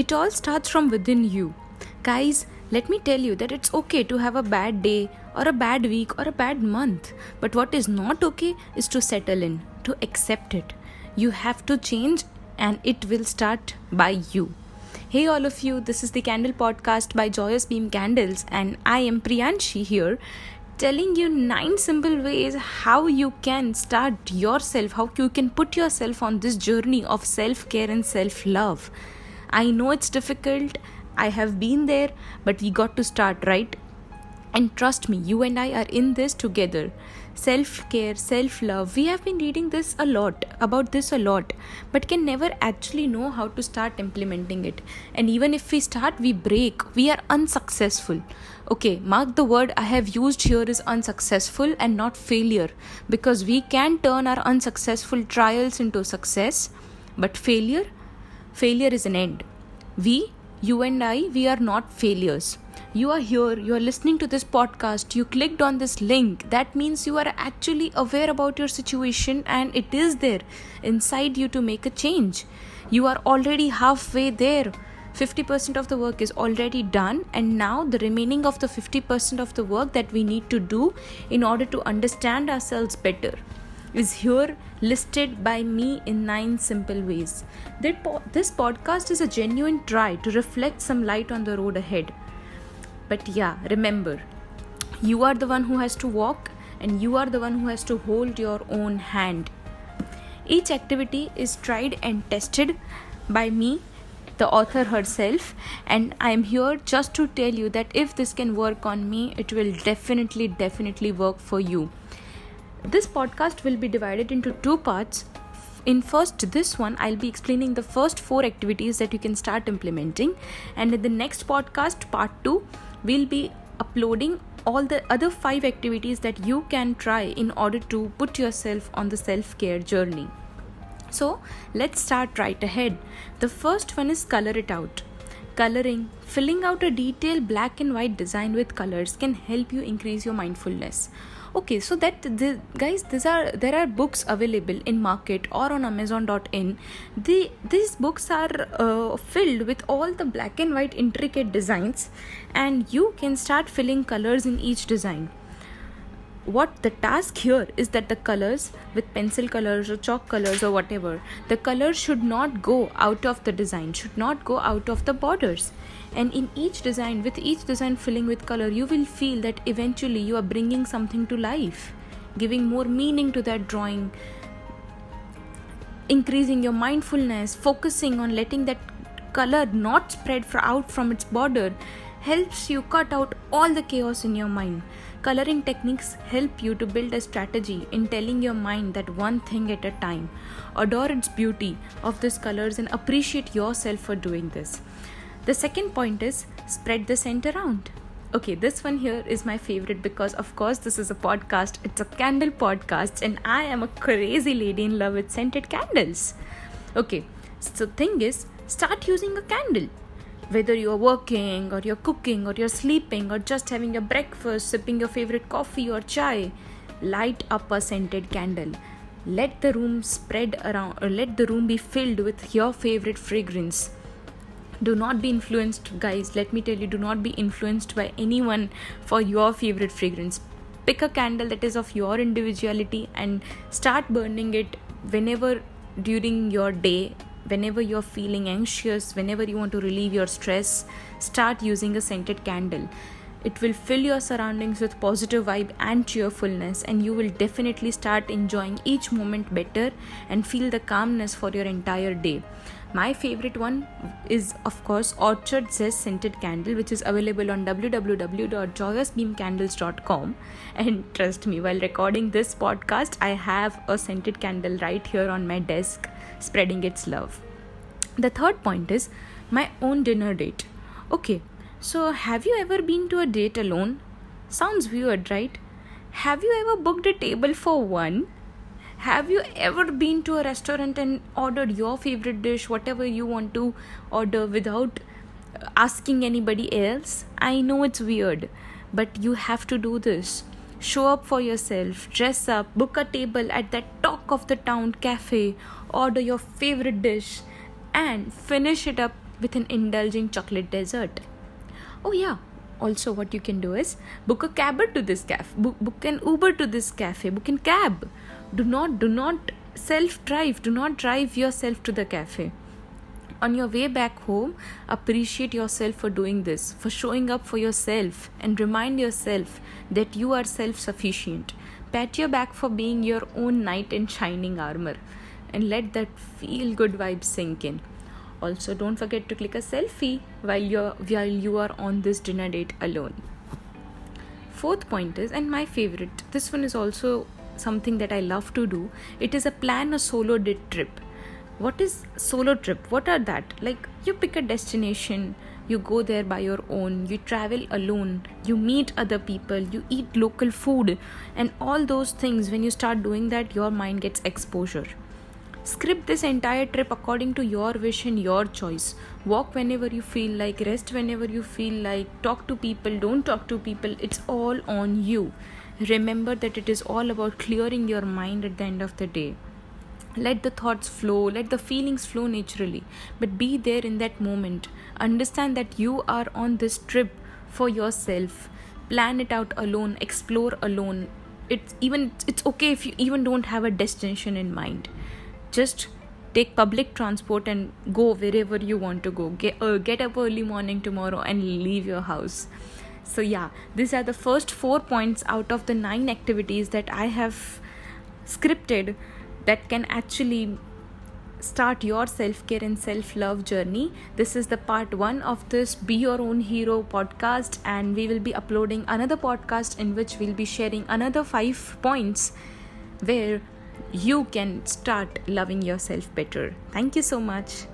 It all starts from within you. Guys, let me tell you that it's okay to have a bad day or a bad week or a bad month. But what is not okay is to settle in, to accept it. You have to change and it will start by you. Hey, all of you, this is the Candle Podcast by Joyous Beam Candles, and I am Priyanshi here telling you nine simple ways how you can start yourself, how you can put yourself on this journey of self care and self love. I know it's difficult, I have been there, but we got to start, right? And trust me, you and I are in this together. Self care, self love. We have been reading this a lot, about this a lot, but can never actually know how to start implementing it. And even if we start, we break. We are unsuccessful. Okay, mark the word I have used here is unsuccessful and not failure because we can turn our unsuccessful trials into success, but failure, failure is an end. We, you and I, we are not failures you are here, you are listening to this podcast, you clicked on this link, that means you are actually aware about your situation and it is there inside you to make a change. You are already halfway there. 50% of the work is already done, and now the remaining of the 50% of the work that we need to do in order to understand ourselves better is here listed by me in nine simple ways. This podcast is a genuine try to reflect some light on the road ahead. But yeah, remember, you are the one who has to walk and you are the one who has to hold your own hand. Each activity is tried and tested by me, the author herself, and I am here just to tell you that if this can work on me, it will definitely, definitely work for you. This podcast will be divided into two parts. In first this one i'll be explaining the first four activities that you can start implementing. And in the next podcast part 2 we'll be uploading all the other five activities that you can try in order to put yourself on the self care journey. So let's start right ahead. The first one is color it out. Coloring. Filling out a detailed black and white design with colors can help you increase your mindfulness okay so that the, guys these are there are books available in market or on amazon.in the these books are uh, filled with all the black and white intricate designs and you can start filling colors in each design what the task here is that the colors with pencil colors or chalk colors or whatever the colors should not go out of the design should not go out of the borders. And in each design with each design filling with color you will feel that eventually you are bringing something to life giving more meaning to that drawing increasing your mindfulness focusing on letting that color not spread out from its border helps you cut out all the chaos in your mind coloring techniques help you to build a strategy in telling your mind that one thing at a time adore its beauty of these colors and appreciate yourself for doing this the second point is spread the scent around. Okay, this one here is my favorite because, of course, this is a podcast. It's a candle podcast, and I am a crazy lady in love with scented candles. Okay, so thing is, start using a candle. Whether you're working or you're cooking or you're sleeping or just having your breakfast, sipping your favorite coffee or chai, light up a scented candle. Let the room spread around or let the room be filled with your favorite fragrance. Do not be influenced guys. Let me tell you do not be influenced by anyone for your favorite fragrance. Pick a candle that is of your individuality and start burning it whenever during your day whenever you're feeling anxious whenever you want to relieve your stress start using a scented candle it will fill your surroundings with positive vibe and cheerfulness and you will definitely start enjoying each moment better and feel the calmness for your entire day my favorite one is, of course, Orchard Zest Scented Candle, which is available on www.joyousbeamcandles.com. And trust me, while recording this podcast, I have a scented candle right here on my desk, spreading its love. The third point is my own dinner date. Okay, so have you ever been to a date alone? Sounds weird, right? Have you ever booked a table for one? have you ever been to a restaurant and ordered your favorite dish whatever you want to order without asking anybody else i know it's weird but you have to do this show up for yourself dress up book a table at that talk of the town cafe order your favorite dish and finish it up with an indulging chocolate dessert. Oh, yeah, also what you can do is book a cab to this cafe book, book an uber to this cafe book in cab. Do not do not self drive do not drive yourself to the cafe. On your way back home appreciate yourself for doing this for showing up for yourself and remind yourself that you are self sufficient pat your back for being your own knight in shining armor and let that feel good vibe sink in also don't forget to click a selfie while you're while you are on this dinner date alone. Fourth point is and my favorite this one is also something that i love to do. It is a plan a solo date trip. What is solo trip? What are that? Like you pick a destination you go there by your own you travel alone you meet other people you eat local food and all those things when you start doing that your mind gets exposure Script this entire trip according to your wish and your choice. Walk whenever you feel like, rest whenever you feel like, talk to people, don't talk to people. It's all on you. Remember that it is all about clearing your mind at the end of the day. Let the thoughts flow, let the feelings flow naturally, but be there in that moment. Understand that you are on this trip for yourself. Plan it out alone, explore alone. It's even it's okay if you even don't have a destination in mind just take public transport and go wherever you want to go get, uh, get up early morning tomorrow and leave your house so yeah these are the first four points out of the nine activities that i have scripted that can actually start your self care and self love journey. This is the part one of this Be Your Own Hero podcast, and we will be uploading another podcast in which we'll be sharing another five points where you can start loving yourself better. Thank you so much.